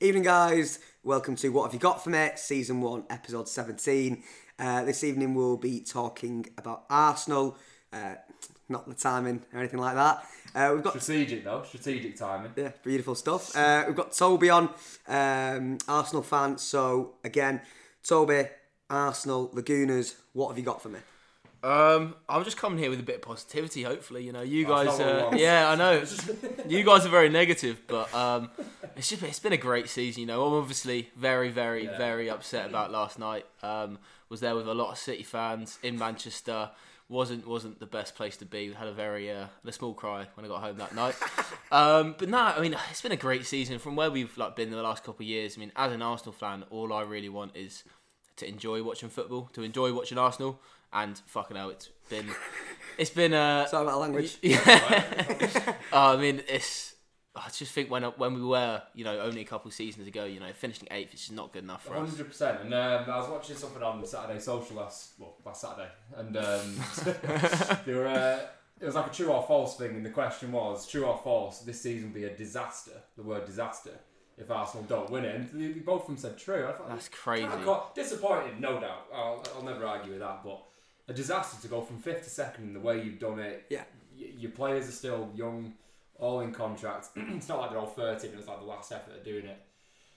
Evening, guys. Welcome to What Have You Got For Me, Season 1, Episode 17. Uh, this evening, we'll be talking about Arsenal, uh, not the timing or anything like that. Uh, we've got Strategic though, strategic timing. yeah, beautiful stuff. Uh, we've got Toby on, um, Arsenal fan. So, again, Toby, Arsenal, Lagunas, what have you got for me? Um, I'm just coming here with a bit of positivity. Hopefully, you know, you That's guys. not what we Uh, want. yeah, I know. you guys are very negative, but um, it's just it's been a great season. You know, I'm obviously very, very, Yeah. very upset about last night. Um, was there with a lot of City fans in Manchester. wasn't wasn't the best place to be. Had a very uh, a small cry when I got home that night. um, but no, I mean it's been a great season from where we've like been the last couple of years. I mean, as an Arsenal fan, all I really want is to enjoy watching football, to enjoy watching Arsenal, and fucking hell, it's been it's been uh, Sorry about language. yeah. Uh, I mean, it's. I just think when when we were, you know, only a couple of seasons ago, you know, finishing eighth is just not good enough for us. Hundred percent. And um, I was watching something on Saturday Social last well last Saturday, and um, they were. Uh, it was like a true or false thing, and the question was true or false. This season will be a disaster. The word disaster. If Arsenal don't win it, and they- both of them said true. I thought That's crazy. kinda quite disappointed, no doubt. I'll, I'll never argue with that, but a disaster to go from fifth to second in the way you've done it. Yeah. Y- your players are still young, all in contract. it's not like they're all 13 and it's like the last effort at doing it.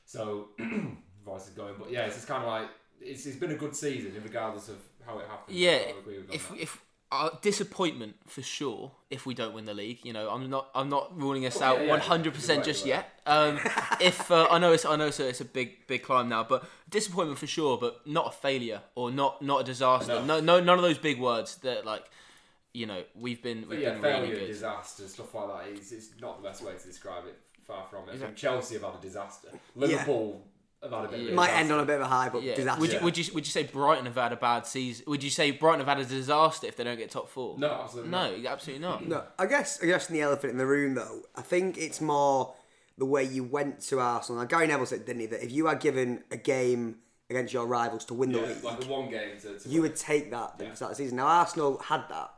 So, voice is going. But yeah, it's just kind of like, it's, it's been a good season, regardless of how it happened. Yeah, I'll agree with if if uh, disappointment for sure if we don't win the league. You know, I'm not I'm not ruling us Well, out yeah, yeah, 100 you're percent just yet. Um, if uh, I know it's I know a, it's a big big climb now, but disappointment for sure, but not a failure or not not a disaster. No. No, no, none of those big words that like. You know, we've been we've yeah, been failure, really good. disaster, stuff like that. It's, it's not the best way to describe it. Far from it. Exactly. Chelsea have had a disaster. Liverpool have had a bit of a Might disaster. end on a bit of a high, but Yeah. disaster. Would you would you would you say Brighton have had a bad season? Would you say Brighton have had a disaster if they don't get top four? No, absolutely not. no, absolutely not. No, I guess I guess the elephant in the room though. I think it's more the way you went to Arsenal. Now Gary Neville said, didn't he, that if you are given a game against your rivals to win the Yeah, league, like a one game to, to you win. would take that at the start of the season. Now Arsenal had that,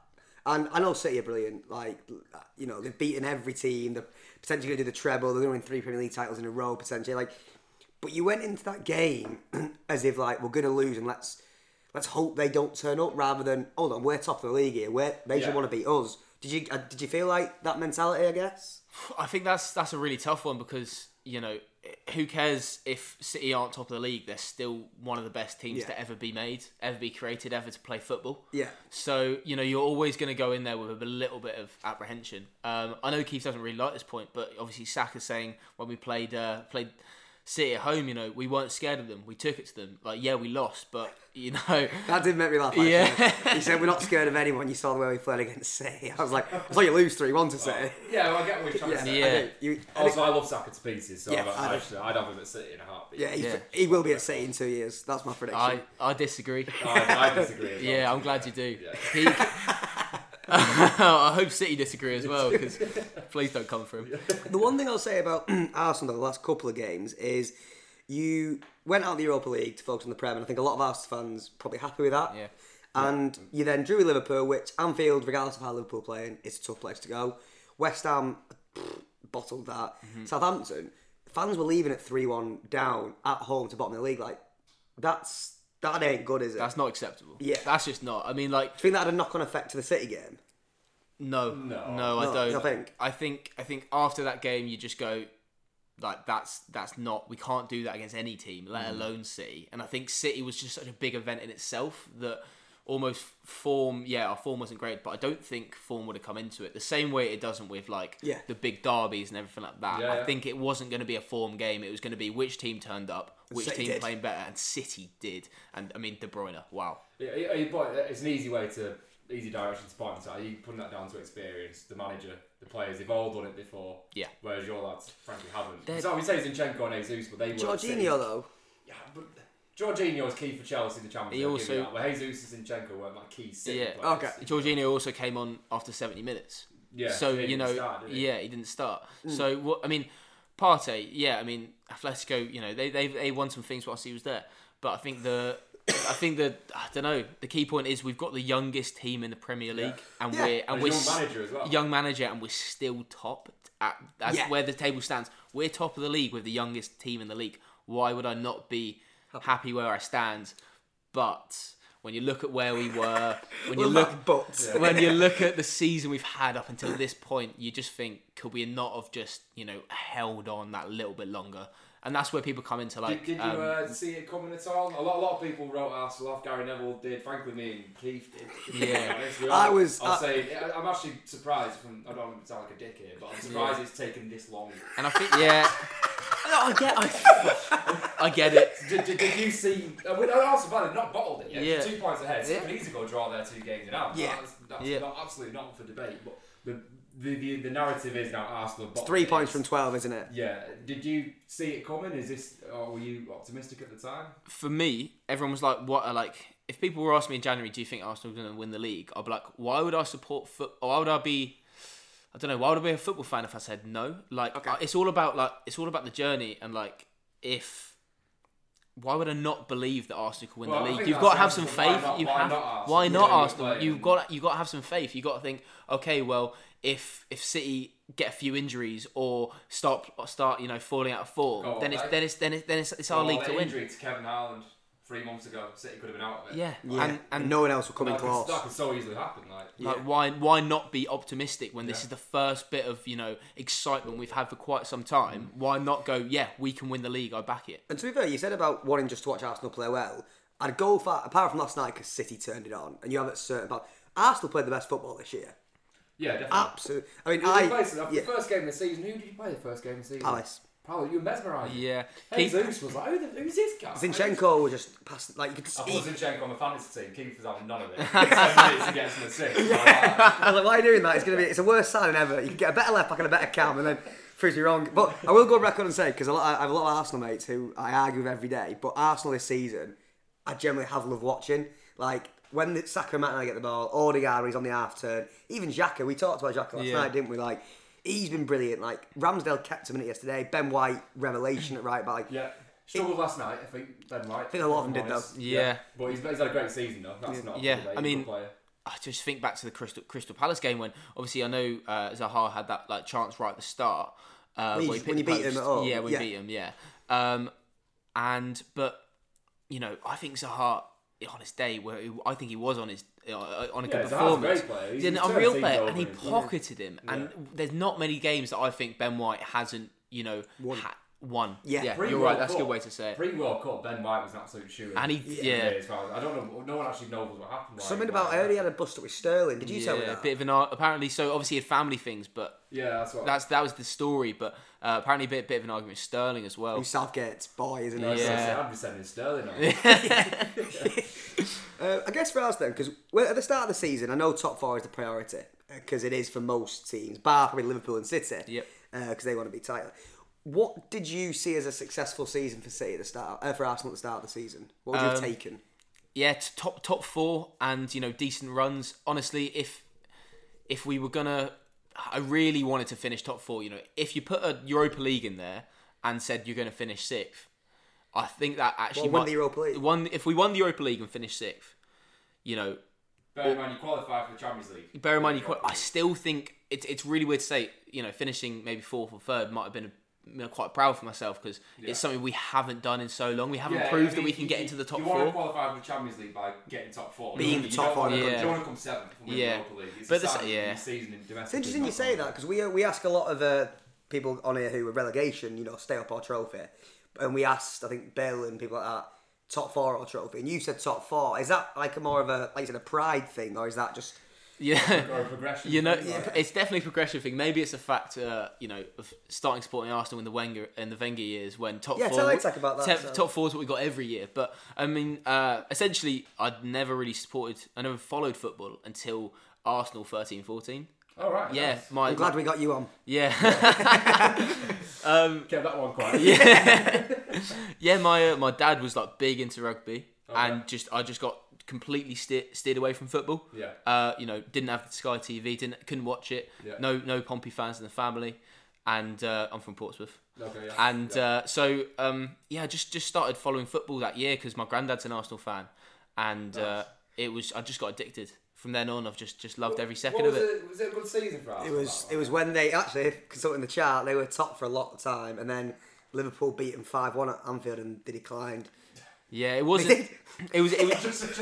and I know City are brilliant. Like you know they've beaten every team. They're potentially going to do the treble. They're going to win three Premier League titles in a row potentially. Like, but you went into that game as if like we're going to lose and let's let's hope they don't turn up rather than hold on we're top of the league here. We're, they should want to beat us. Did you uh, did you feel like that mentality? I guess. I think that's that's a really tough one because you know who cares if City aren't top of the league? They're still one of the best teams Yeah. to ever be made, ever be created, ever to play football. Yeah. So you know you're always going to go in there with a little bit of apprehension. Um, I know Keith doesn't really like this point, but obviously Saka's saying when we played uh, played City at home, you know we weren't scared of them. We took it to them. Like yeah, we lost, but you know That did make me laugh. Actually. Yeah. he said we're not scared of anyone. You saw the way we played against City. I was like, I saw you lose three one to oh, City. Yeah, well, I get what you're trying Yeah, to say. Yeah. Oh, I do. You, I Also, think- I love Saka to pieces, so Yeah, I, I I, do. actually, I'd have him at City in a heartbeat. yeah, he, Yeah. he will be at City in two years. That's my prediction. I I disagree. I, I disagree. As well. Yeah, I'm glad you do. Yeah. He- I hope City disagree as well because please don't come for him. The one thing I'll say about Arsenal the last couple of games is you went out of the Europa League to focus on the Prem, and I think a lot of Arsenal fans probably happy with that. Yeah. And you then drew with Liverpool, which Anfield, regardless of how Liverpool are playing, it's a tough place to go. West Ham pff, bottled that. Mm-hmm. Southampton, fans were leaving at three one down at home to bottom of the league. Like that's that ain't good, is it? That's not acceptable. Yeah. that's just not. I mean, like, Do you think that had a knock on effect to the City game? no, No. no, I No, don't. I think- I think, I think after that game, you just go, like, that's that's not. We can't do that against any team, let Mm. alone City. And I think City was just such a big event in itself that almost form. Yeah, our form wasn't great, but I don't think form would have come into it the same way it doesn't with like Yeah. the big derbies and everything like that. Yeah, I yeah. think it wasn't going to be a form game. It was going to be which team turned up, which City team did. playing better, and City did. And I mean, De Bruyne, wow. Yeah, yeah, yeah, but uh, it's an easy way to easy direction to point to. You putting that down to experience. The manager, the players, they've all done it before. Yeah. Whereas your lads, frankly, haven't. They're- So we say Zinchenko and Jesus, but they were. Jorginho though. Yeah, but Jorginho was key for Chelsea in the Champions He League. also- Also, where Jesus and Zinchenko weren't like key City Yeah. players. Okay. Jorginho also came on after 70 minutes. Yeah, So, he you know, start, did he? yeah, he didn't start. Hmm. So, what I mean, Partey, yeah, I mean, Atletico, you know, they, they, they won some things whilst he was there. But I think the. I think the I don't know. The key point is we've got the youngest team in the Premier League, and Yeah. we're and And we're young s- manager as well. young manager, and we're still top at that's Yeah. where the table stands. we're top of the league with the youngest team in the league. Why would I not be happy where I stand? But when you look at where we were, when you look but when you look at the season we've had up until this point, you just think could we not have just you know held on that little bit longer? And that's where people come into like. Did, did you um, uh, see it coming at all? A lot, a lot of people wrote Arsenal off. Gary Neville did. Frankly, me and Keith did. Yeah. honest. I was- I'll I- say I- I'm actually surprised. From I don't want to sound like a dick here, but I'm surprised it's taken this long. and I think yeah, No, I get I, I get it. Did, did, did you see? Uh, with Arsenal, by the way, not bottled it yet. Yeah. Two points ahead. So Yeah. you can easily go draw their two games in hand. Yeah. That's, that's Yeah. not, absolutely not for debate. But the, the, the, the narrative is now Arsenal. bottled three it. points from twelve, isn't it? Yeah. Did you see it coming? Is this? Or were you optimistic at the time? For me, everyone was like, "What?" Are, like, if people were asking me in January, "Do you think Arsenal are going to win the league?" I'd be like, "Why would I support foot? Or why would I be?" I don't know. Why would I be a football fan if I said no? Like, Okay. it's all about like it's all about the journey and like if. Why would I not believe that Arsenal can win Well, the league? You've got to have some faith. not- you why have. not Why not Arsenal? You've got you got to have some faith. You have got to think, okay, well, if if City get a few injuries or start start you know falling out of form, then it's then it's then it's then it's, it's our league to win. Injury to Kevin Haaland three months ago. City could have been out of it. Yeah, Yeah, and and no one else will come in close. could, that could so easily happen. Like, Like why why not be optimistic when this Yeah. is the first bit of you know excitement we've had for quite some time? Mm. Why not go? Yeah, we can win the league. I back it. And to be fair, you said about wanting just to watch Arsenal play well. I'd go far, apart from last night because City turned it on, and you have a certain part. Arsenal played the best football this year. yeah, definitely. Absolutely. I mean, Who did you play? I So yeah, the first game of the season. Who did you play the first game of the season? Palace. Palace. You were mesmerised. Yeah, Keith, Jesus was like, Who the, who's this guy? Zinchenko was just past like you could I see. put Zinchenko on the fantasy team. Keith was having none of it. Ten minutes to get some assists. Like, I was like, why are you doing that? It's gonna be it's the worst signing ever. You can get a better left back and a better cam, and then proves me wrong. But I will go back on record and say because I have a lot of Arsenal mates who I argue with every day. But Arsenal this season, I generally have loved watching. Like when the Saka and Martinelli get the ball, Odegaard when he's on the half turn, even Xhaka. We talked about Xhaka last Yeah. night, didn't we? Like he's been brilliant. Like Ramsdale kept him in it yesterday. Ben White revelation at right back. yeah. Struggled last night, I think, Ben White. I think a lot of them did, though. Yeah. But he's, he's had a great season, though. That's not Yeah, a. I mean- player. I just think back to the Crystal Crystal Palace game when obviously I know uh, Zaha had that like chance right at the start. Uh, When you- he when you beat him at home, Yeah, we yeah. beat him. Yeah. Um, and but you know I think Zaha on his day where I think he was on his on a Yeah, good Zaha's a performance. great player. He's- He's an he's unreal player, and he and- pocketed him. And there's not many games that I think Ben White hasn't you know ha- won. Yeah. yeah, you're World right. That's a good way to say it. Pre World Cup, Ben White was an absolute shooter. And he- yeah. as far as- I don't know. No one actually knows what happened. why- Something why- about I heard he had a bust up with Sterling. Did you tell me Yeah, that? bit of an ar- apparently. So obviously he had family things, but Yeah, that's what. that's that was the story. But uh, apparently a bit bit of an argument with Sterling as well. Who's Southgate's boy, isn't I he? was gonna Yeah. I'd be sending Sterling on. Uh, I guess for us then, because at the start of the season, I know top four is the priority because it is for most teams, bar probably Liverpool and City. Yep. Because they want to be tighter. What did you see as a successful season for City at the start, uh, for Arsenal at the start of the season? What would you have Um, taken? yeah, top top four and you know decent runs. Honestly, if if we were gonna, I really wanted to finish top four. You know, if you put a Europa League in there and said you're going to finish sixth, I think that actually Well, win might- the Europa League. Won, if we won the Europa League and finished sixth, you know, Bear in mind, you qualify for the Champions League. bear in mind, you quite, I still think it's it's really weird to say. You know, finishing maybe fourth or third might have been. You know, quite proud for myself because Yeah. it's something we haven't done in so long. We haven't Yeah, proved I that we can you- get into the top you four. want to qualify for the Champions League by getting top four. Being You the don't top want four to- in the You want to come seventh and win Yeah. the Europa League. It's But a this- yeah. season in domestic It's interesting you say that because we, we ask a lot of uh, people on here who are relegation, you know, stay up our trophy. And we asked, I think, Bill and people like that, top four or trophy. And you said top four. Is that like a more of a, like you said, a pride thing? Or is that just. Yeah, Or a progression. You know, thing, like- it's definitely a progression thing. Maybe it's a fact, uh, you know, of starting supporting Arsenal in the Wenger in the Wenger years when top Yeah, four. tell Isaac about that, Top, so. top four is what we got every year. But I mean, uh, essentially, I'd never really supported. I never followed football until Arsenal 13, 14. All right. Yeah, nice. my, I'm glad we got you on. yeah, Kept that one quiet. yeah, yeah. My uh, my dad was like big into rugby, Okay. and just I just got completely steer, steered away from football. Yeah. Uh, you know, didn't have Sky TV, didn't couldn't watch it. Yeah. No no Pompey fans in the family, and uh, I'm from Portsmouth. Okay. Yeah. And yeah. uh, so um, yeah, just just started following football that year because my granddad's an Arsenal fan, and uh, it was I just got addicted from then on, I've just just loved every second What of it. it? Was it a good season for It was it was when they actually consulting the chart they were top for a lot of time and then Liverpool beat them five one at Anfield and they declined. Yeah, it wasn't. It was. It was Just, just,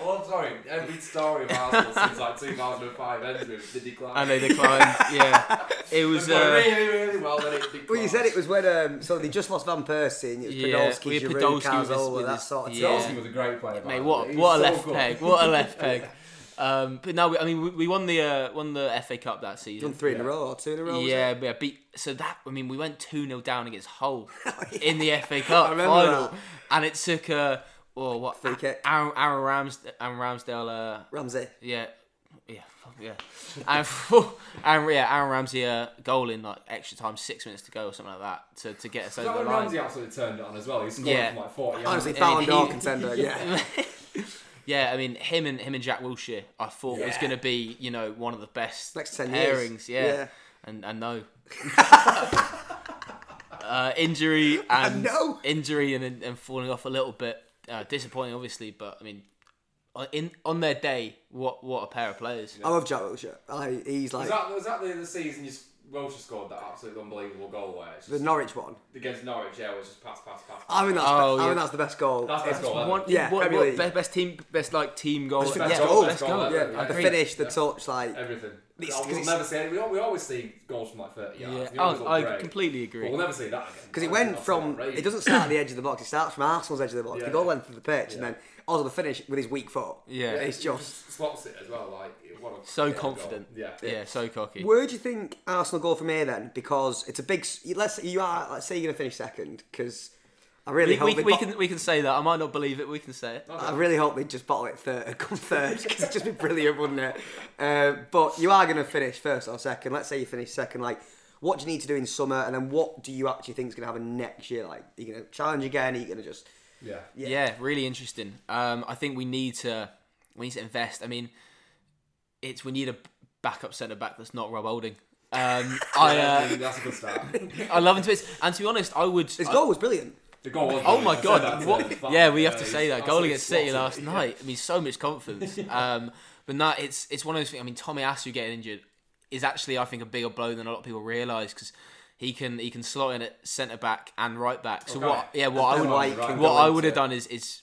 oh, I'm sorry. Every story of Arsenal since like 2005 ends with the decline. and they declined. Yeah, it was. Uh, really, really well. Then it declined. Well, you said it was when um, so they just lost Van Persie and it was Yeah, Podolski, Giroud, Podolski with his- Cazorla, that sort of yeah. team. Chelsea was a great player. Mate, what way. what a He's so left good. peg! What a left peg! Um, but no, we- I mean, we, we won the uh, won the FA Cup that season. Done three in a row or two in a row. was Yeah, it? yeah, beat. So that I mean, we went two 0 down against Hull in the FA Cup I remember final, that. and it took uh, oh what Free kick. Aaron, Aaron Rams Aaron Ramsdale uh, Ramsey. yeah yeah yeah and Aaron yeah Aaron Ramsey uh, goal in like extra time six minutes to go or something like that to, to get us Is that over the line. Ramsey absolutely turned it on as well? He scored Yeah. from like 40 yards. Honestly, And Ballon he- d'Or contender. Yeah. Yeah, I mean him and him and Jack Wilshere, I thought was going to be you know one of the best Next 10 pairings. years. Yeah. Yeah. and and no. uh, injury and know. injury and and falling off a little bit. Uh, disappointing, obviously, but I mean, on- in on their day, what what a pair of players. I love Jack Wilshere. I, he's like Was that, was that the, the season you s- Wilshere scored that absolutely unbelievable goal where it's the just, Norwich one. against Norwich? Yeah, it was just pass, pass, pass. I mean that's Oh, I yeah. think that's the best goal. That's the best goal ever. One, Yeah, what, Premier what, League. best, best team, best like team goal. Best yeah, goal, best best goal. goal ever. yeah, I the finish, the Yeah. touch, like Everything. It's- we'll 'cause it's- never see. We, al- we always see goals from like 30 yards. Yeah, They always I, oh, I great. completely But agree. we'll never see that again. because it went from it doesn't start at the edge of the box. It starts from Arsenal's edge of the box. Yeah. The goal length of the pitch, and then also the finish with his weak foot. Yeah. it's He just. slots it as well. Like what a So great goal. confident. Yeah. Yeah, so cocky. Where do you think Arsenal go from here then? Because it's a big. Let's you are. Let's say you're going to finish second. Because I really We, hope we, we bo- can we can say that. I might not believe it. We can say it. I really hope they just bottle it third, come third, because it'd just be brilliant, wouldn't it? Uh, but you are going to finish first or second. Let's say you finish second. Like, what do you need to do in summer, and then what do you actually think is going to happen next year? Like, are you going to challenge again? Are you going to just? Yeah. Yeah. Yeah. really interesting. Um, I think we need to we need to invest. I mean, it's we need a backup centre back that's not Rob Holding. Um, I uh, that's a good start. I love him to bits. And to be honest, I would. His I- goal was brilliant. The goal was. Oh my god! What, yeah, we have to say that goal against City last it. night. I mean, so much confidence. Um, but no, it's it's one of those things. I mean, Tomiyasu getting injured is actually, I think, a bigger blow than a lot of people realise because he can he can slot in at centre back and right back. So Okay. what? Yeah, what I would like, what I would have done is is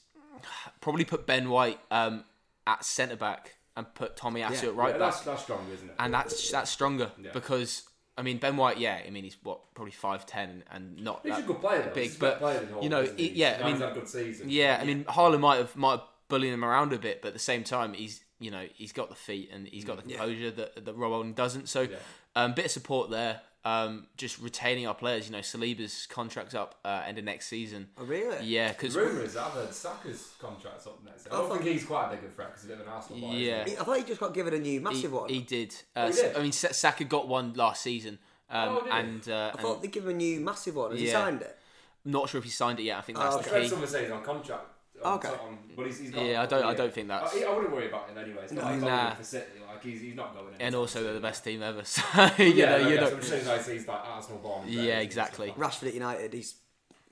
probably put Ben White um, at centre back and put Tomiyasu Yeah. at right Yeah, back, that's that's strong, isn't it? and that's that's stronger Yeah. because. I mean Ben White, yeah. I mean he's what probably five ten and not He's that a good player, though. big, He's but player you know, he- yeah, I mean, he's had a good season. yeah, I mean, Haaland might have might have bullied him around a bit, but at the same time, he's you know he's got the feet and he's got the composure that that Rob Holding doesn't. So, Yeah. um, bit of support there. Um, just retaining our players. You know, Saliba's contract's up uh, end of next season. Oh, really? Yeah, because rumours rumour I've heard Saka's contract's up next. I I don't think he's quite a big a threat because he's a bit of an Arsenal boy. Yeah. He- I thought he just got given a new he, massive one. he did. Uh, Oh, he did? I mean, Saka got one last season, um, Oh, did and, uh, I thought and they give him a new massive one. Has he signed it? not sure if he signed it yet. I think Oh, that's he? okay. The key. someone say he's on contract. On, Okay. on, but he's, he's got Yeah, I don't. I don't think that's. I, I wouldn't worry about him anyway. It's not like Nah. nah. for City. Like he's, he's not going. Anywhere. And anytime also, they're the best team ever. So Yeah, you know, I you guess. know. I'm sure he's, he's like Arsenal born. and Yeah, exactly. stuff like Rashford at United. He's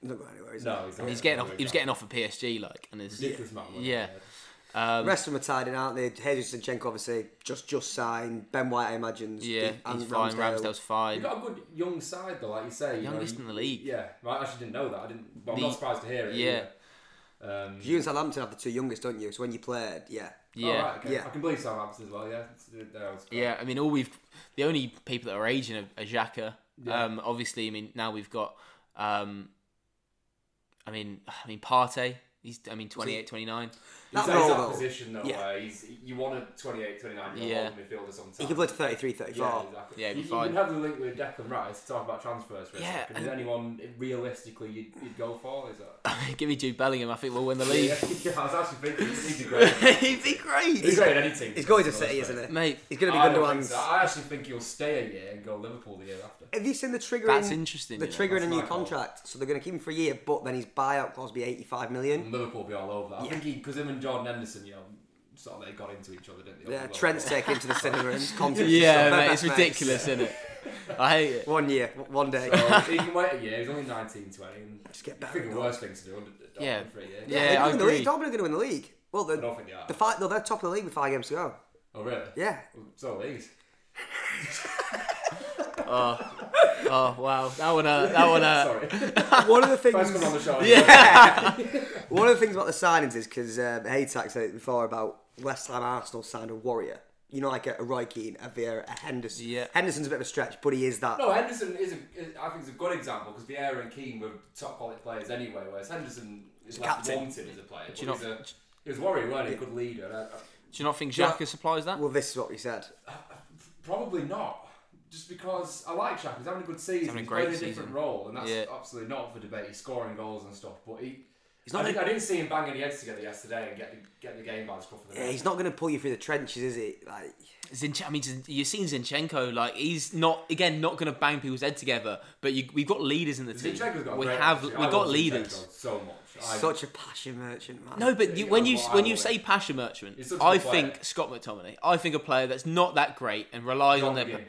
not going anywhere. Is No, he's not. He's getting off. He was getting off of PSG, like, and it's ridiculous amount. Yeah. Um, rest of them are tied in, aren't they? Jesus Zinchenko obviously just just signed. Ben White, I imagine. yeah, and he's fine. Ramsdale. Ramsdale's fine. You've got a good young side though, like you say. you know, Youngest you- in the league. Yeah, well, I actually didn't know that. I didn't. But I'm The- not surprised to hear it. yeah. either. Um, You and Southampton have the two youngest, don't you? So when you played, yeah. Yeah, oh, right, okay. Yeah. I can believe Southampton as well. Yeah. It's- they're always- yeah. I mean, all we've the only people that are aging are, are Xhaka. Yeah. Um, obviously, I mean, now we've got. Um, I mean, I mean, Partey. He's, I mean, 28, 29. That He's, role, he's that though, position though, yeah. where he's you want a 28, 29 year Yeah. old midfielder sometimes. He can play to 33, 34. Yeah, exactly. Yeah, he'd be you, fine. You can have the link with Declan Rice to talk about transfers for a Yeah, second. Is and- anyone realistically you'd, you'd go for? Is that? Give me Jude Bellingham. I think we'll win the league. Yeah, yeah, I was actually thinking he'd be great. He'd be great. He's great at any team. He's going to City, isn't he? Mate, He's going to be I, good to don't think hands. so. I actually think he'll stay a year and go Liverpool the year after. Have you seen the triggering? That's interesting, The you know, triggering a new contract, so they're going to keep him for a year, but then his buyout clause be 85 million. And Liverpool will be all over that. I think he, because him and Jordan Henderson, you know, sort of they got into each other, didn't they? Yeah, over Trent's taken him to the cinema and concerts. and yeah, stuff. Mate, it's ridiculous, isn't it? I hate it. One year, one day. So he can wait a year. He's only 19, 20. And Just get I better. think the worst thing to do under Yeah. for a year. Yeah, they're I doing the league. agree. Dortmund are going to win the league. Well, I don't think they are. the fight, no, they're top of the league with five games to go. Oh really? Yeah. So these. Oh wow, that one, uh, that one, uh, Sorry. One of the things. First come on the show. yeah. One of the things about the signings is because um, Haytak said it before about West Ham Arsenal signed a warrior. You know, like a, a Roy Keane, a Vieira, a Henderson. Yeah. Henderson's a bit of a stretch, but he is that. No, Henderson is, a, is I think, is a good example because Vieira and Keane were top quality players anyway, whereas Henderson is left captain. wanted as a player. But you he's not- a, he was worried, weren't he? A good leader. And I, I, Do you not think Xhaka supplies that? Well, this is what we said. probably not. Just because I like Shaq, he's having a good season. He's, having a playing great a different season. role, and that's Yeah. absolutely not for debate. He's scoring goals and stuff, but he. He's not I, gonna- I didn't see him bang any heads together yesterday and get the, get the game by the scruff of the Yeah, he's not going to pull you through the trenches, is he? Like, Zinch- I mean, you've seen Zinchenko. Like he's not again not going to bang people's head together. But you, we've got leaders in the team. Got a we great have we I got love leaders. Zinchenko so much. I, such a passion merchant, man. No, but you, when you when you say passion merchant, I such a I good player. think Scott McTominay. I think a player that's not that great and relies John on their. McGinn.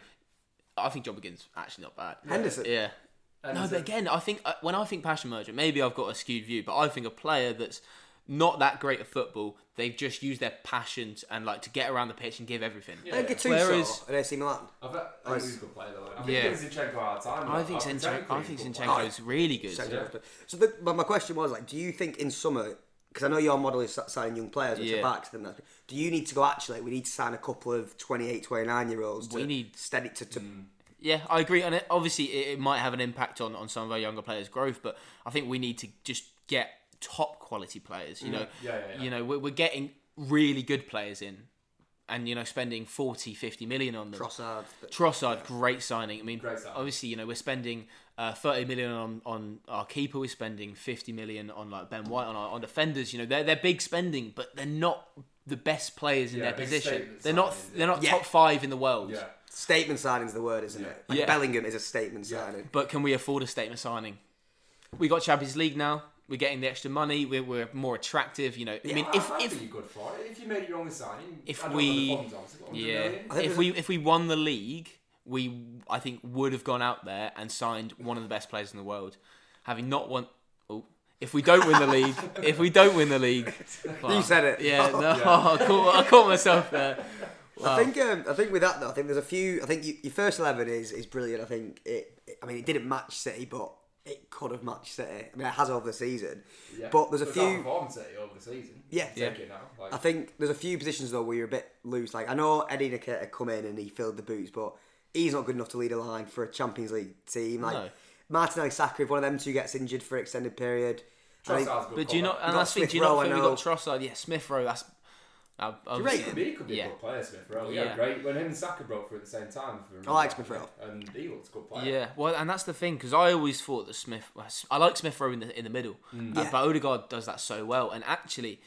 I think John McGinn's actually not bad. Henderson. Yeah. No, but again, I think uh, when I think passion merchant, maybe I've got a skewed view, but I think a player that's not that great at football, they've just used their passions and like to get around the pitch and give everything. Yeah. And Gattuso Whereas- at AC Milan. I bet I think he's a good player though. I think Yeah. yeah. Zinchenko out time. I think I Zinchenko, I think a good player. Zinchenko's really good. Second. So the, but my question was like, do you think in summer, because I know your model is signing young players, which Yeah. are backs, then that's, do you need to go actually? We need to sign a couple of 28, 29 year olds. We to need- steady to. to mm. Yeah, I agree. And it, obviously, it, it might have an impact on, on some of our younger players' growth, but I think we need to just get top quality players. You mm. know, Yeah, yeah, yeah. you know, we're, we're getting really good players in, and you know, spending 40, 50 million on them. Trossard. Trossard, great signing. I mean, Great signing. obviously, you know, we're spending uh, 30 million on, on our keeper. We're spending 50 million on like Ben White on our on defenders. You know, they're they're big spending, but they're not the best players in Yeah, their position. They're not signing, they're not yeah. top five in the world. Yeah. Statement signing is the word, isn't it? Like Yeah. Bellingham is a statement signing. But can we afford a statement signing? We got Champions League now. We're getting the extra money. We're, we're more attractive. You know, I mean, I, if I if think you're good for it. If you made your only signing, If we- know what the funds are, was it 100 yeah, if we if we won the league, we I think would have gone out there and signed one of the best players in the world. Having not won, oh, if we don't win the league, if we don't win the league, You said it. Yeah, no, I, caught, I caught myself there. I think um, I think with that though, I think there's a few. I think you, your first eleven is is brilliant. I think it. it- I mean, it didn't match City, but it could have matched City. I mean, it has over the season. Yeah. But there's a It's few- outperformed City over the season. Yeah. Take it now. Like, I think there's a few positions though where you're a bit loose. Like I know Eddie Nketiah come in and he filled the boots, but he's not good enough to lead a line for a Champions League team. Like No. Martinelli, Saka, if one of them two gets injured for an extended period. I think- good But do you call not? back. And got that's the thing. Do you Smith not Rowe, think we know. got Trossard? Yeah, Smith Rowe. That's. Uh, rate obviously- him? Could be, he could be Yeah. a good player, Smith Rowe. Yeah. Yeah, great. When him and Saka broke through at the same time. I like. Smith Rowe. And he looks a good player. Yeah, well, and that's the thing because I always thought that Smith. I like Smith Rowe in the in the middle, Mm. uh, Yeah. but Odegaard does that so well, and actually,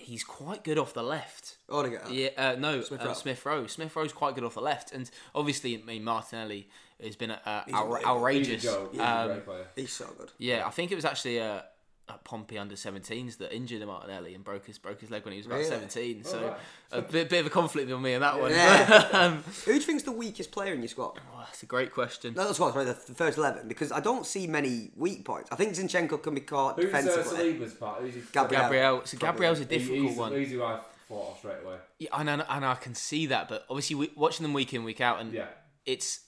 he's quite good off the left. Odegaard. Yeah, uh, no, Smith Smith, Rowe. Smith Rowe. Smith Rowe's quite good off the left, and obviously, I mean, Martinelli has been uh, outra- a outrageous. He's a Um, great player. He's so good. yeah, I think it was actually uh, at Pompey under 17s that injured Martinelli and broke his broke his leg when he was about Really? 17. So right. a bit, bit of a conflict with me on that one. Yeah. um, Who do you think's the weakest player in your squad? oh, that's a great question. No, that's what sorry, the, the first eleven because I don't see many weak points. I think Zinchenko can be caught Who's uh, defensively. Saliba's part? Who's he? Gabriel. Gabriel. So Gabriel's a He- difficult he's, one. He's who I thought of straight away. Yeah, and, and, and I can see that, but obviously we, watching them week in week out, and Yeah. it's.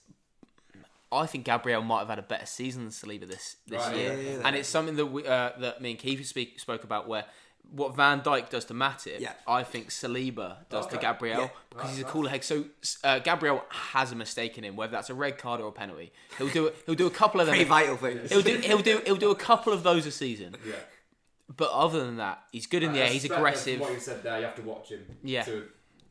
I think Gabriel might have had a better season than Saliba this this Right, year, yeah, yeah, and it's something that we, uh, that me and Keith speak, spoke about where what Van Dijk does to Matip, Yeah. I think Saliba does to Gabriel Yeah. because he's a Right, head. So uh, Gabriel has a mistake in him, whether that's a red card or a penalty. He'll do. He'll do a couple of them. Pretty vital things. He'll do. He'll do. He'll do a couple of those a season. Yeah. But other than that, he's good in the air. He's aggressive. What you said there. You have to watch him. Yeah. To really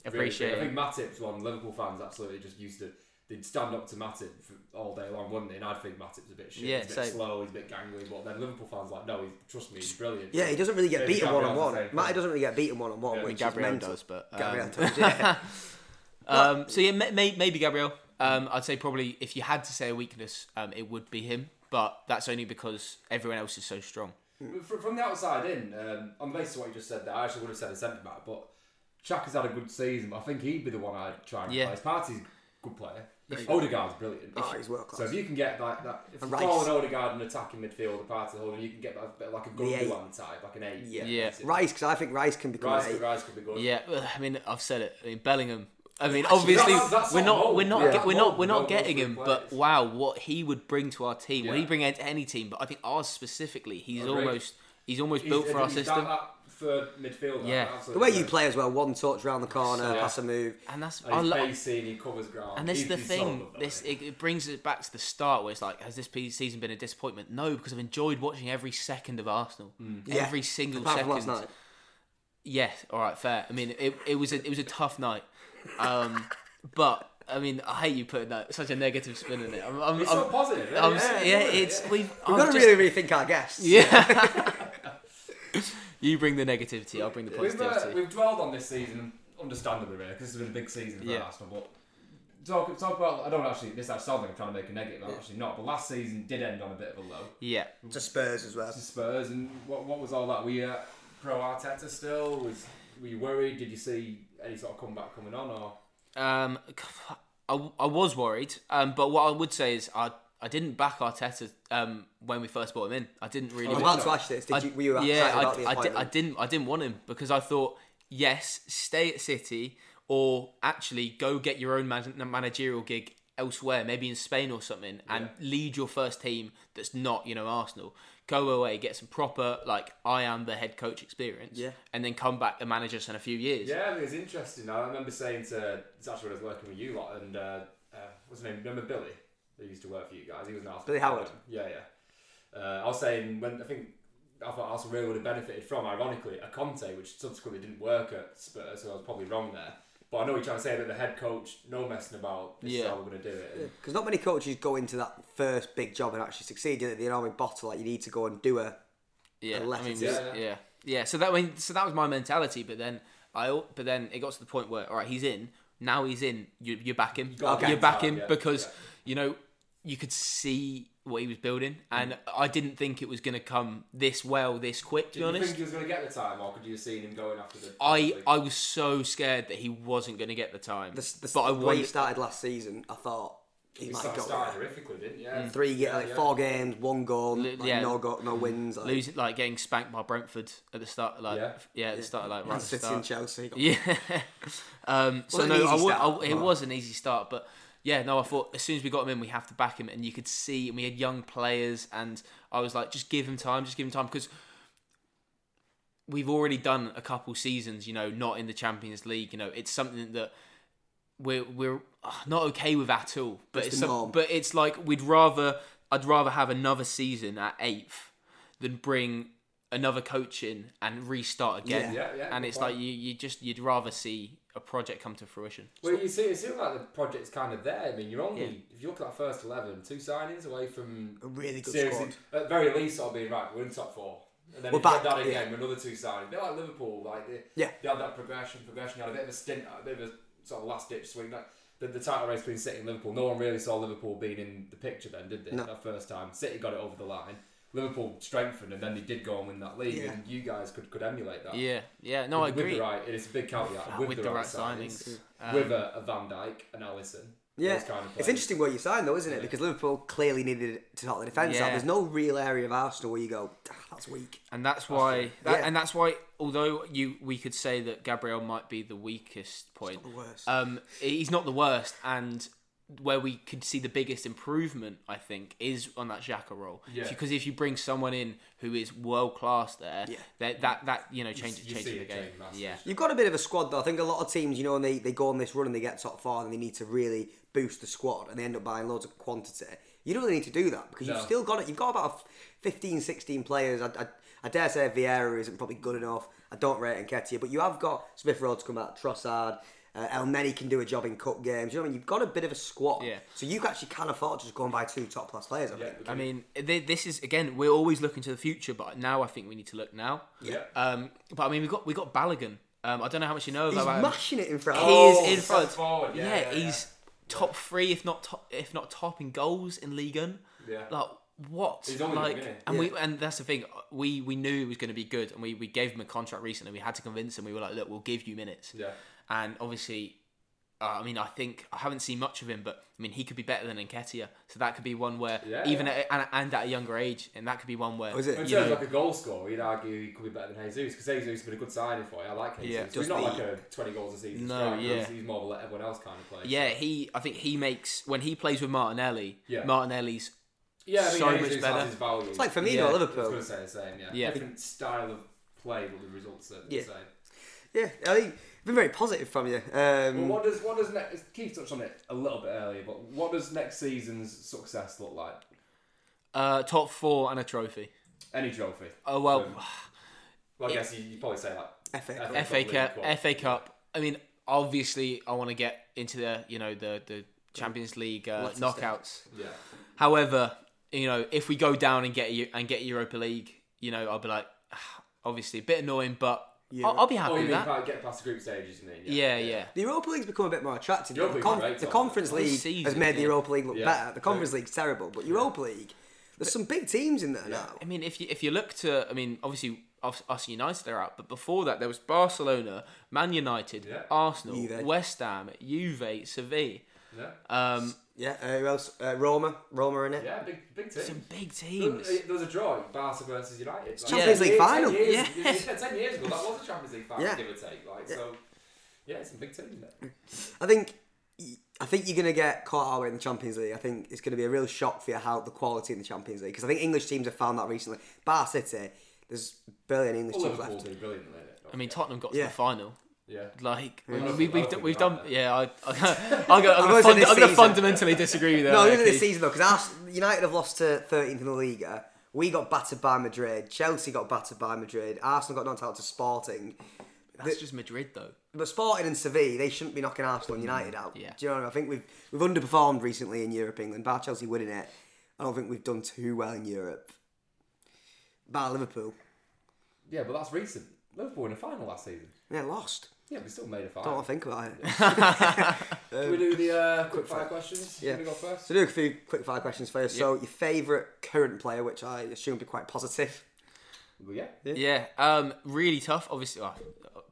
Appreciate think- I think Matip's one. Liverpool fans absolutely just used to. They'd stand up to Matip for all day long, wouldn't they? And I'd think Matip's a bit shit. Yeah, he's a bit same. slow. He's a bit gangly. But then Liverpool fans like, no, he's, trust me, he's brilliant. Yeah, he doesn't really get Maybe beaten one on one. the Matty doesn't really get beaten one on one, Yeah, which Gabriel does, but um, Gabriel does, yeah. Um, so yeah, may, may, maybe Gabriel. Um, I'd say probably if you had to say a weakness, um, it would be him. But that's only because everyone else is so strong. From, from the outside in, um, on the basis of what you just said there, I actually would have said a centre back, but Xhaka's had a good season. But I think he'd be the one I'd try and Yeah. replace. Partey's a good player. Odegaard's brilliant. Oh, he's world So if you can get like that, if you And Rice. call an Odegaard an attacking midfielder, Partey holding, you can get that bit like a The eight. Gundogan type, like an eight. Yeah. Yeah. Rice, because I think Rice can become Rice, eight. Rice could be good. Yeah, I mean, I've said it. I mean, Bellingham I mean, Actually, obviously, that's- that's we're not not, we're not, Yeah. get, we're not, Mold, we're not getting him. three But wow, what he would bring to our team, what he bring to any team. But I think ours specifically, he's Agreed. almost, he's almost He's- built for our he's that- system, That, third midfielder. Yeah. The way you play as well, one touch round the corner, Yeah. pass a move. and that's I And he's lo- pacey and he covers ground. And this is the thing. This it, it brings it back to the start where it's like, has this season been a disappointment? No, because I've enjoyed watching every second of Arsenal. Mm. Yeah. Every single Apart from second. last night. Yes, all right, fair. I mean, it, it was a it was a tough night, um, but I mean, I hate you putting that such a negative spin on it. I'm, I'm, It's I'm- so positive. isn't I'm Yeah, yeah, yeah, it's yeah. we've. We've I've got to really rethink our guests. Yeah. you bring the negativity. I'll bring the We've, uh, positivity. we've dwelled on this season, understandably, really, because it's been a big season for Yeah. Arsenal. But talk, talk about, I don't actually, this actually sounds like I'm trying to make a negative, I'm actually not. But last season did end on a bit of a low. yeah. To Spurs as well. To Spurs, and what, what was all that? Were you uh, pro Arteta still? Was Were you worried? Did you see any sort of comeback coming on? or Um, I, I was worried, um, but what I would say is I I didn't back Arteta um, when we first brought him in. I didn't really. I was Oh, about to ask this. Did I- you, were you excited yeah, about I, the I, di- I didn't. I didn't want him because I thought, yes, stay at City or actually go get your own man- managerial gig elsewhere, maybe in Spain or something, and lead your first team that's not, you know, Arsenal. Go away, get some proper like I am the head coach experience, Yeah. and then come back and manage us in a few years. Yeah, I mean, it's interesting. I remember saying to, it's actually when I was working with you lot, and uh, uh, what's his name? Remember Billy? Who used to work for you guys? He was an Arsenal. Billy Howard? Yeah, yeah. Uh, I was saying, when I think I thought Arsenal really would have benefited from, ironically, a Conte, which subsequently didn't work at Spurs, so I was probably wrong there. But I know you're trying to say that the head coach, no messing about, this is Yeah. how we're going to do it. And Because not many coaches go into that first big job and actually succeed. do they? The economic bottle, like you need to go and do a. Yeah, a letter I mean, to- yeah, yeah, yeah. So that I mean, so that was my mentality. But then I, but then it got to the point where, all right, he's in. Now he's in. You, you back him. got to You back back him, him yeah, because yeah. You know you could see what he was building, and I didn't think it was going to come this well, this quick. To Did be you honest, think he was going to get the time, or could you have seen him going after the? I I was so scared that he wasn't going to get the time. The, the, but I the way he wondered. started last season, I thought he He might started, go started there. horrifically, didn't he? Yeah. Three, yeah, like yeah. four games, one goal, Li- like yeah. no go, no wins. Like, Losing, like getting spanked by Brentford at the start, like Yeah. yeah, at the start, like right Man at the City start. and Chelsea. got- Yeah. um, so Wasn't an no, I easy start, I, it was an easy start, but yeah, no, I thought as soon as we got him in, we have to back him, and you could see, and we had young players, and I was like, just give him time, just give him time, because we've already done a couple seasons, you know, not in the Champions League. You know, it's something that we're we're uh, not okay with at all. But It's it's some- but it's like we'd rather I'd rather have another season at eighth than bring another coach in and restart again. Yeah, yeah, and it's point. like you you just you'd rather see a project come to fruition. Well, you see, it seems like the project's kind of there. I mean, you're only, Yeah. if you look at that first 11, two signings away from A really good seriously, squad. at very least, I'll be right, we're in top four. And then We're back, that again with another two signings, they're like Liverpool, like they, Yeah. they had that progression, progression, they had a bit of a stint, a bit of a sort of last ditch swing. Like, the, the title race between City and Liverpool, no one really saw Liverpool being in the picture then, did they? No. That first time. City got it over the line. Liverpool strengthened, and then they did go and win that league, Yeah. and you guys could, could emulate that. Yeah, yeah, no, I agree. With the right, it's a big caveat. With, With the, the right, right signings, signings. Um, with a, a Van Dijk, an Alisson. Yeah, those kind of it's interesting where you signed though, isn't it? Yeah. Because Liverpool clearly needed to sort the defence out. There's no real area of Arsenal where you go, "Ah, that's weak. and that's why that, Yeah. and that's why although you we could say that Gabriel might be the weakest point the worst. um he's not the worst and where we could see the biggest improvement I think is on that Xhaka role Yeah. because if you bring someone in who is world class there Yeah. that, that that you know changes you changes the game yeah You've got a bit of a squad though. I think a lot of teams, you know, and they, they go on this run and they get top four and they need to really boost the squad and they end up buying loads of quantity. You don't really need to do that because No. you've still got it. You've got about 15, 16 players. I, I, I dare say Vieira isn't probably good enough. I don't rate Nketiah, but you have got Smith Rowe to come out, Trossard. Uh, Elneny can do a job in cup games. You know what I mean? You've got a bit of a squad. Yeah. So you actually can afford to just go and buy two top class players, I Yeah, think. I mean th- this is again we're always looking to the future but now I think we need to look now yeah. um but I mean we got we got Balogun um I don't know how much you know He's about him. mashing it in front. He Oh, is in front. forward, yeah, yeah, yeah, yeah. he's top three, if not top, if not top in goals in Ligue 1. Yeah. Like what? He's only like, young, isn't and we and that's the thing. We we knew he was going to be good, and we, we gave him a contract recently. We had to convince him. We were like, look, we'll give you minutes. Yeah. And obviously, uh, I mean, I think I haven't seen much of him, but I mean, he could be better than Nketiah. So that could be one where, Yeah, even yeah. At, and, and at a younger age, and that could be one where. Oh, is it? In you terms know- like a goal scorer, you'd argue he could be better than Jesus because Jesus has been a good signing for you. I like Jesus. Yeah. But he's not the- like a 20 goals a season. No, striker. yeah. He's, he's more of a let everyone else kind of player. Yeah, so- he. I think he makes when he plays with Martinelli. Yeah. Martinelli's Yeah, I mean, so Jesus much has better. his value. It's like Firmino Yeah. at I was Liverpool. going to say the same, yeah. Yeah. Different style of play, but the results are the Yeah. same. Yeah, I think been very positive from you. Um, Well, what does what does next? Keith touched on it a little bit earlier, but what does next season's success look like? uh, top four and a trophy. Any trophy? Oh well, Um, Well, I guess you you probably say that. FA. FA FA Cup, Cup. FA Cup. I mean, obviously, I want to get into the you know the the Champions League uh, What's the knockouts. Yeah. However, you know, if we go down and get you and get Europa League, you know, I'll be like, obviously a bit annoying, but Yeah. I'll, I'll be happy Oh, you with mean that. pa- get past the group stages? You mean? Yeah, yeah. The Europa League's become a bit more attractive. Europa the, League's con- great, the Conference This League season, has made the yeah. Europa League look Yeah, better. The true. Conference League's terrible, but Europa League, there's some big teams in there now. I mean, if you if you look to, I mean, obviously us, us United are out, but before that there was Barcelona, Man United, Yeah. Arsenal, Juve. West Ham, Juve, Sevilla. Yeah. Um, Yeah, uh, who else? Uh, Roma, Roma in it. Yeah, big big team. some big teams. there was a draw, Barca versus United. Like, Champions ten League years- final. Ten years, Yeah. yeah, ten years ago, that was a Champions League final, Yeah. give or take. Like Yeah. so, yeah, it's a big team. Isn't it? I think I think you're gonna get caught out in the Champions League. I think it's gonna be a real shock for you how the quality in the Champions League because I think English teams have found that recently. Bar City, there's barely any English Well, teams Liverpool left. did brilliantly. innit? I mean, Tottenham got to Yeah. the final. Yeah. Like Yeah. we, we, I have don't we've done, that. yeah. I, I, I'm gonna, I'm I'm gonna, gonna fund, I'm gonna fundamentally disagree with that. No, even Keith. this season though, because United have lost to 13th in the Liga. We got battered by Madrid. Chelsea got battered by Madrid. Arsenal got knocked out to Sporting. That's just Madrid though. But Sporting and Sevilla, they shouldn't be knocking Arsenal and United out. Yeah. Do you know what I mean? I think we've we've underperformed recently in Europe, England. Bar Chelsea winning it. I don't think we've done too well in Europe. Bar Liverpool. Yeah, but that's recent. Liverpool in the final last season. Yeah, lost. Yeah, we still made a final. Don't want to think about it. Can we do the uh, quick fire questions? Yeah. You wanna go first? So do a few quick fire questions for you. So your favourite current player, which I assume would be quite positive. Well, yeah. Yeah, um, really tough. Obviously, well,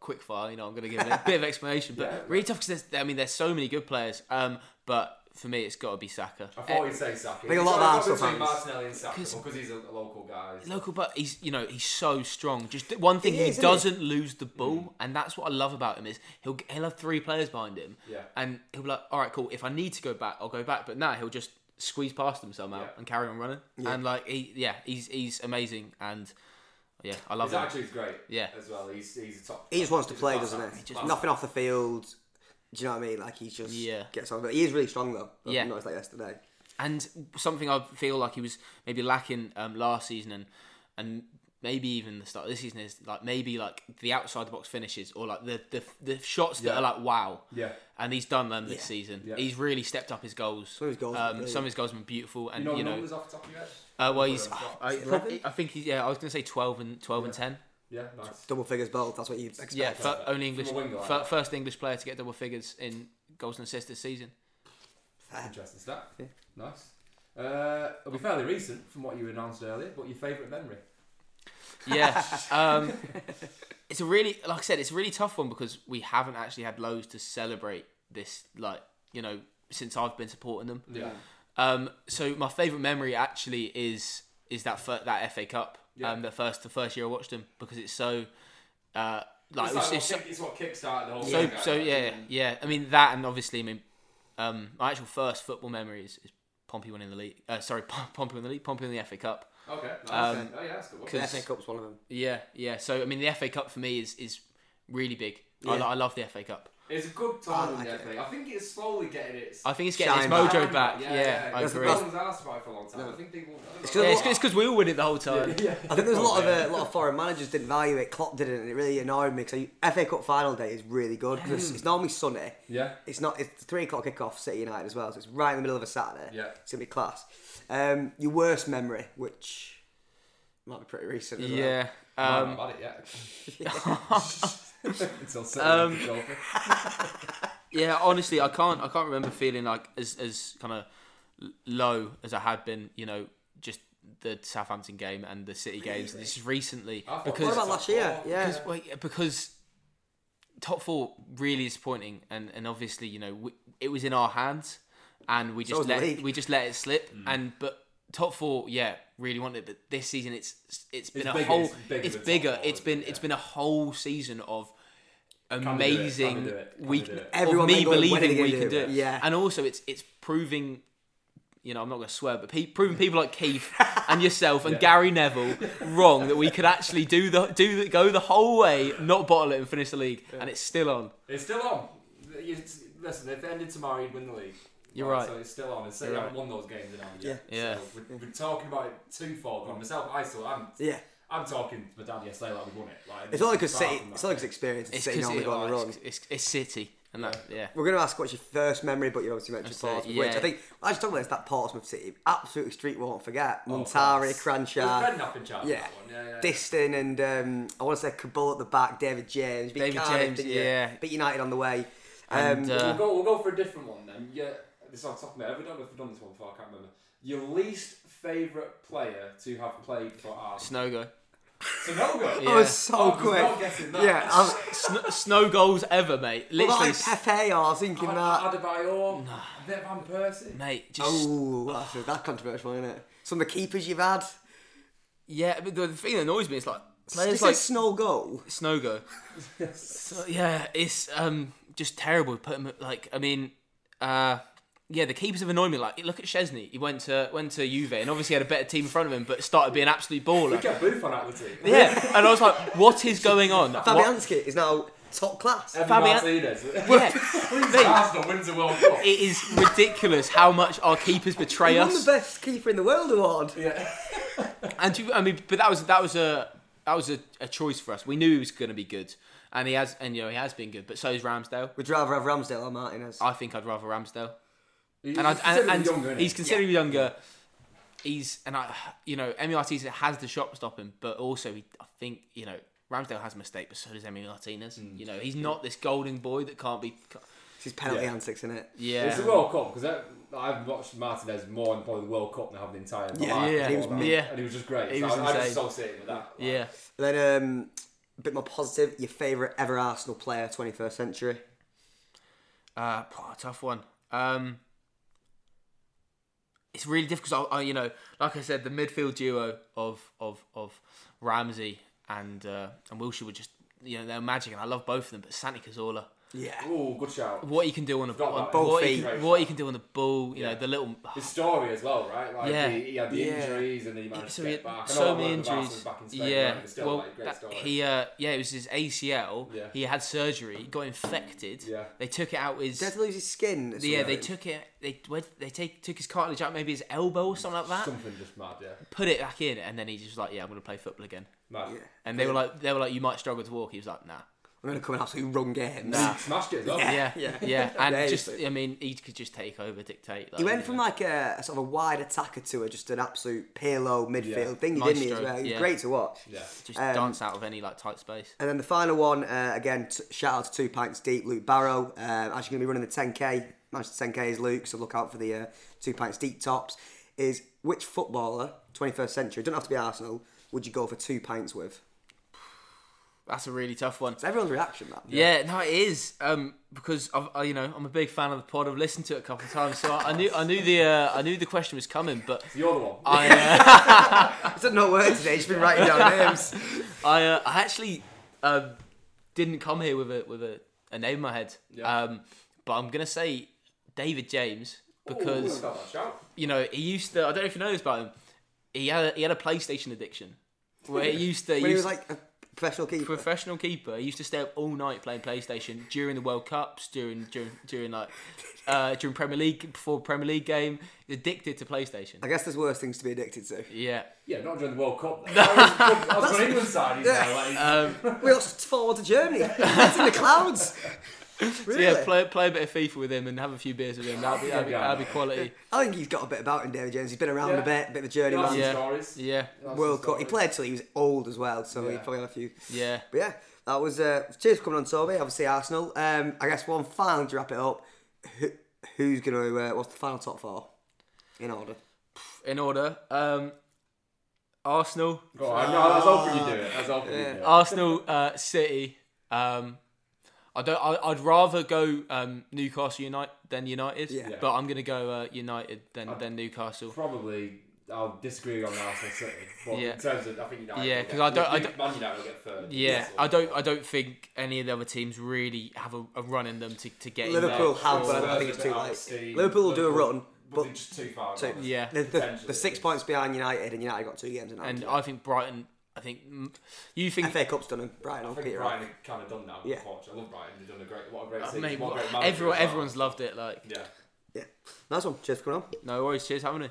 quick fire. You know, I'm going to give it a bit of explanation, but Yeah. really tough because I mean, there's so many good players. Um, but for me, it's got to be Saka. I thought you'd eh, say Saka. I think a lot of Arsenal between fans- Martinelli and Saka 'Cause- because he's a, a local guy. so- Local, but he's you know he's so strong. Just one thing He he, is, he? doesn't lose the ball, mm. and that's what I love about him is he'll he'll have three players behind him, Yeah. and he'll be like, all right, cool. If I need to go back, I'll go back. But now he'll just squeeze past them somehow Yeah. and carry on running. And like he, yeah, he's he's amazing, and yeah, I love His him. attitude's great. Yeah. As well, he's he's a top. He just wants to play, doesn't act. he? Class Nothing off the field. Do you know what I mean? Like he's just Yeah. gets on. But he is really strong though. I've Yeah. noticed that yesterday. And something I feel like he was maybe lacking um, last season and and maybe even the start of this season is like maybe like the outside the box finishes or like the the, the shots that are like wow. Yeah. And he's done them this Yeah. season. Yeah. He's really stepped up his goals. Some of his goals Um, some of his goals have been beautiful, and You know, you know, numbers off the top of your head? uh, well, he's. Put it on top. I, I think he's. Yeah, I was gonna say twelve and twelve and ten. Yeah, nice. Double figures both. That's what you expect. Yeah, fir- only English, a like fir- first English player to get double figures in goals and assists this season. Fair. Interesting stat. Yeah. Nice. Uh, it'll be fairly recent from what you announced earlier, but your favourite memory? Yeah. Um, it's a really, like I said, it's a really tough one because we haven't actually had loads to celebrate this, like, you know, since I've been supporting them. Yeah. Um, so my favourite memory actually is is that fir- that FA Cup. Yeah. Um, the first the first year I watched them because it's so, uh, like, It's, it was, like what it's so, it's what kick-started the whole so thing. so yeah yeah. I mean that and obviously I mean, um, my actual first football memory is, is Pompey winning the league. Uh, sorry, Pompey winning the league. Pompey winning the FA Cup. Okay. Nice. Um, oh yeah, that's good. One. The 'cause- FA Cup's one of them. Yeah, yeah. So I mean, the FA Cup for me is is really big. I, Yeah. I love the FA Cup. It's a good I tournament, like I it. think. I think it's slowly getting its. I think it's getting Shine its mojo back. Yeah, yeah. I That's the agree. No best- one's asked about it for a long time. I think people. I don't It's Yeah, it's because we all win it the whole time. Yeah, yeah. I think there's a lot of Yeah. uh, a lot of foreign managers didn't value it. Klopp didn't, and it really annoyed me because FA Cup final day is really good because it's, it's normally sunny. Yeah. It's not. It's three o'clock kickoff City United as well, so it's right in the middle of a Saturday. Yeah. it's gonna be class. Um, your worst memory, which might be pretty recent. As Yeah. I haven't Um, had it yet. Until Um, win the trophy. yeah. Honestly, I can't. I can't remember feeling like as as kind of low as I had been. You know, just the Southampton game and the City games. This is recently I thought- What because about last year? Yeah, because wait, because top four really disappointing, and and obviously you know we, it was in our hands, and we just was let we just let it slip, and but. Top four, yeah, really wanted it, but this season it's it's been It's a bigger, whole, it's bigger it's bigger. four, It's been yeah. it's been a whole season of they do it? amazing Can they do it? Can week they do it? Everyone of me then going, when are believing they we can do do it? it. Yeah. and also it's it's proving. You know, I'm not going to swear, but pe- proving people like Keith and yourself and Yeah. Gary Neville wrong that we could actually do the do the, go the whole way, not bottle it and finish the league, and it's still on. It's still on. You- Listen, if they ended tomorrow, you'd win the league. You're Like, right. So it's still on. And so You're you right. haven't won those games in hand yet. Yeah. So we're, we're talking about it too far gone. Myself, I still, I'm, Yeah. I'm talking to my dad yesterday like we won it. Like, It's only because far City. It's that. only because experience. It's City because normally it, go on the oh, run. it's, it's, it's City, and that yeah. We're going to ask what's your first memory, but you obviously mentioned That's it, Portsmouth, yeah. which I think I just talking about is that Portsmouth City. Absolutely street won't forget. Oh, Muntari, class. Kranjcar, There's in charge of yeah, that. Yeah, yeah. Distin, and um, I want to say Campbell at the back, David James. beat David Cardiff, James, yeah. Beat United on the way. Um, And, uh, we'll go. We'll go for a different one then. Yeah, this is on top of me. Have we done? Have we done this one before? I can't remember. Your least favourite player to have played for Arsenal. Snow go. Sanogo. Yeah. I was so I was quick. not guessing that. Yeah, I was, Sn- snow goals ever, mate. well, Literally, like Pepe, I was thinking that. Adebayor, a Van Persie. mate. Just Oh, that's, that's controversial, isn't it? Some of the keepers you've had. yeah. But the thing that annoys me is like players This like is Sanogo. Snow go. So, yeah, it's um just terrible. Put him like I mean, uh, yeah, the keepers have annoyed me. Like look at Szczesny. He went to went to Juve and obviously had a better team in front of him, but started being an absolute We baller. get Buffon out of the team. Yeah, and I was like, what is going on? What- Fabianski is now top class. Evan Fabian- Martinez. Yeah, Please, mate. Arsenal wins the World Cup. it is ridiculous how much our keepers betray He won us. the best keeper in the world award. Yeah. And to, I mean, but that was that was a that was a, a choice for us. We knew he was going to be good, and he has, and you know, he has been good. But so is Ramsdale. Would you rather have Ramsdale or Martinez? I think I'd rather Ramsdale. He's and, I, and, and younger, he's considerably younger. He's and I, you know, Emi Martinez has the shot to stop him, but also he, I think you know Ramsdale has a mistake, but so does Emi Martinez. Mm. You know, he's not this golden boy that can't be. It's his penalty Yeah. antics, isn't it? Yeah, It's the World Cup because I've watched Martinez more than probably the World Cup now, in the entire Yeah, life yeah, he was that. Yeah. and he was just great. He so was I, I just insane. associate with that. like, yeah. Then um, a bit more positive. Your favourite ever Arsenal player, 21st century. Uh, oh, tough one. Um, it's really difficult. I, I, you know, like I said, the midfield duo of of of Ramsey and uh, and Wilshere were just you know they're magic, and I love both of them. But Santi Cazorla, Yeah. Ooh, good shout. what he can do on the Forgot on, about Both what, he feet. can, what he can do on the ball, you Yeah. know, the little. His story as well, right? Like Yeah. he, he had the Yeah. injuries and then he managed So to he get had back. I know so many lot of Arsenal injuries. Back in Spain, Yeah, right? But still, well, like, great that- story. he uh, yeah, it was his ACL. Yeah. He had surgery, got infected. Yeah. They took it out his. Did he to lose his skin? or Yeah, they something? took it. They where, they take took his cartilage out, maybe his elbow or something like that. Something just mad, yeah. Put it back in, and then he just was like, "Yeah, I'm gonna play football again." Mad. Yeah. And they were like, "They were like, you might struggle to walk." He was like, "Nah." I'm going to come and absolutely run games. Nah. He smashed it as well. Yeah, yeah. yeah, and Yeah, just I mean, he could just take over, dictate. Like, He went from know. like a, a sort of a wide attacker to a, just an absolute payload midfield Yeah. thing. He didn't he as well. He was yeah. great to watch. Yeah. just um, dance out of any like tight space. And then the final one, uh, again, t- shout out to Two Pints Deep, Luke Barrow. Uh, actually going to be running the 10k. Manchester 10k is Luke, so look out for the uh, Two Pints Deep tops. Is which footballer, 21st century, don't have to be Arsenal, would you go for two pints with? That's a really tough one. It's everyone's reaction, that. Yeah, no, it is um, because I've, I, you know I'm a big fan of the pod. I've listened to it a couple of times, so I, I knew I knew the uh, I knew the question was coming, but You're the one. I uh, I said no today, he's been writing down names. I, uh, I actually um, didn't come here with a with a, a name in my head. Yeah. Um, but I'm gonna say David James because got that shout. you know he used to. I don't know if you know this about him. He had a, he had a PlayStation addiction where he used to. When he used was like a professional keeper. professional keeper. He used to stay up all night playing PlayStation during the World Cups, during during during like uh, during Premier League before Premier League game. Addicted to PlayStation. I guess there's worse things to be addicted to. Yeah. Yeah, not during the World Cup. though. I was, I was on England side. He's now, like, Um, We lost 4 to Germany. It's in the clouds. So Really? yeah, play play a bit of FIFA with him and have a few beers with him. That'd be that'd be, that'd be quality. I think he's got a bit about him, David James. He's been around Yeah. a bit, a bit of a lots journeyman. Yeah. stories. Yeah. Lots of World Cup. He stories. played till he was old as well, so he Yeah. probably had a few. Yeah. But yeah, that was. Uh, cheers for coming on, Toby. Obviously, Arsenal. Um, I guess one final to wrap it up. Who, who's going to. Uh, what's the final top four? In order. In order, um, Arsenal, Go on. No, I was hoping you do it. I was hoping you do it. Arsenal, uh, City. Um, I don't. I, I'd rather go um, Newcastle United than United. Yeah. Yeah. But I'm gonna go uh, United than I'd- than Newcastle. Probably, I'll disagree on Arsenal City. But Yeah. in terms of, I think United. Yeah, will 'cause get- I don't- I don't- United will get third. Yeah, So- I don't. I don't think any of the other teams really have a, a run in them to, to get in there. Liverpool have, but I think it's too late. steam. Liverpool will do a run, but but just too far. So- gone. Yeah. the, the, the six points behind United, and United got two games in. And I think Brighton. I think you think FA Cup's done, and Brighton I will think Peter. Brighton have kind of done that. Yeah. I love Brighton. They've done a great, what a great uh, season. mate, what a great everyone as well. everyone's loved it. Like Yeah. Yeah, nice one. Cheers for coming on. no worries. Cheers, having me.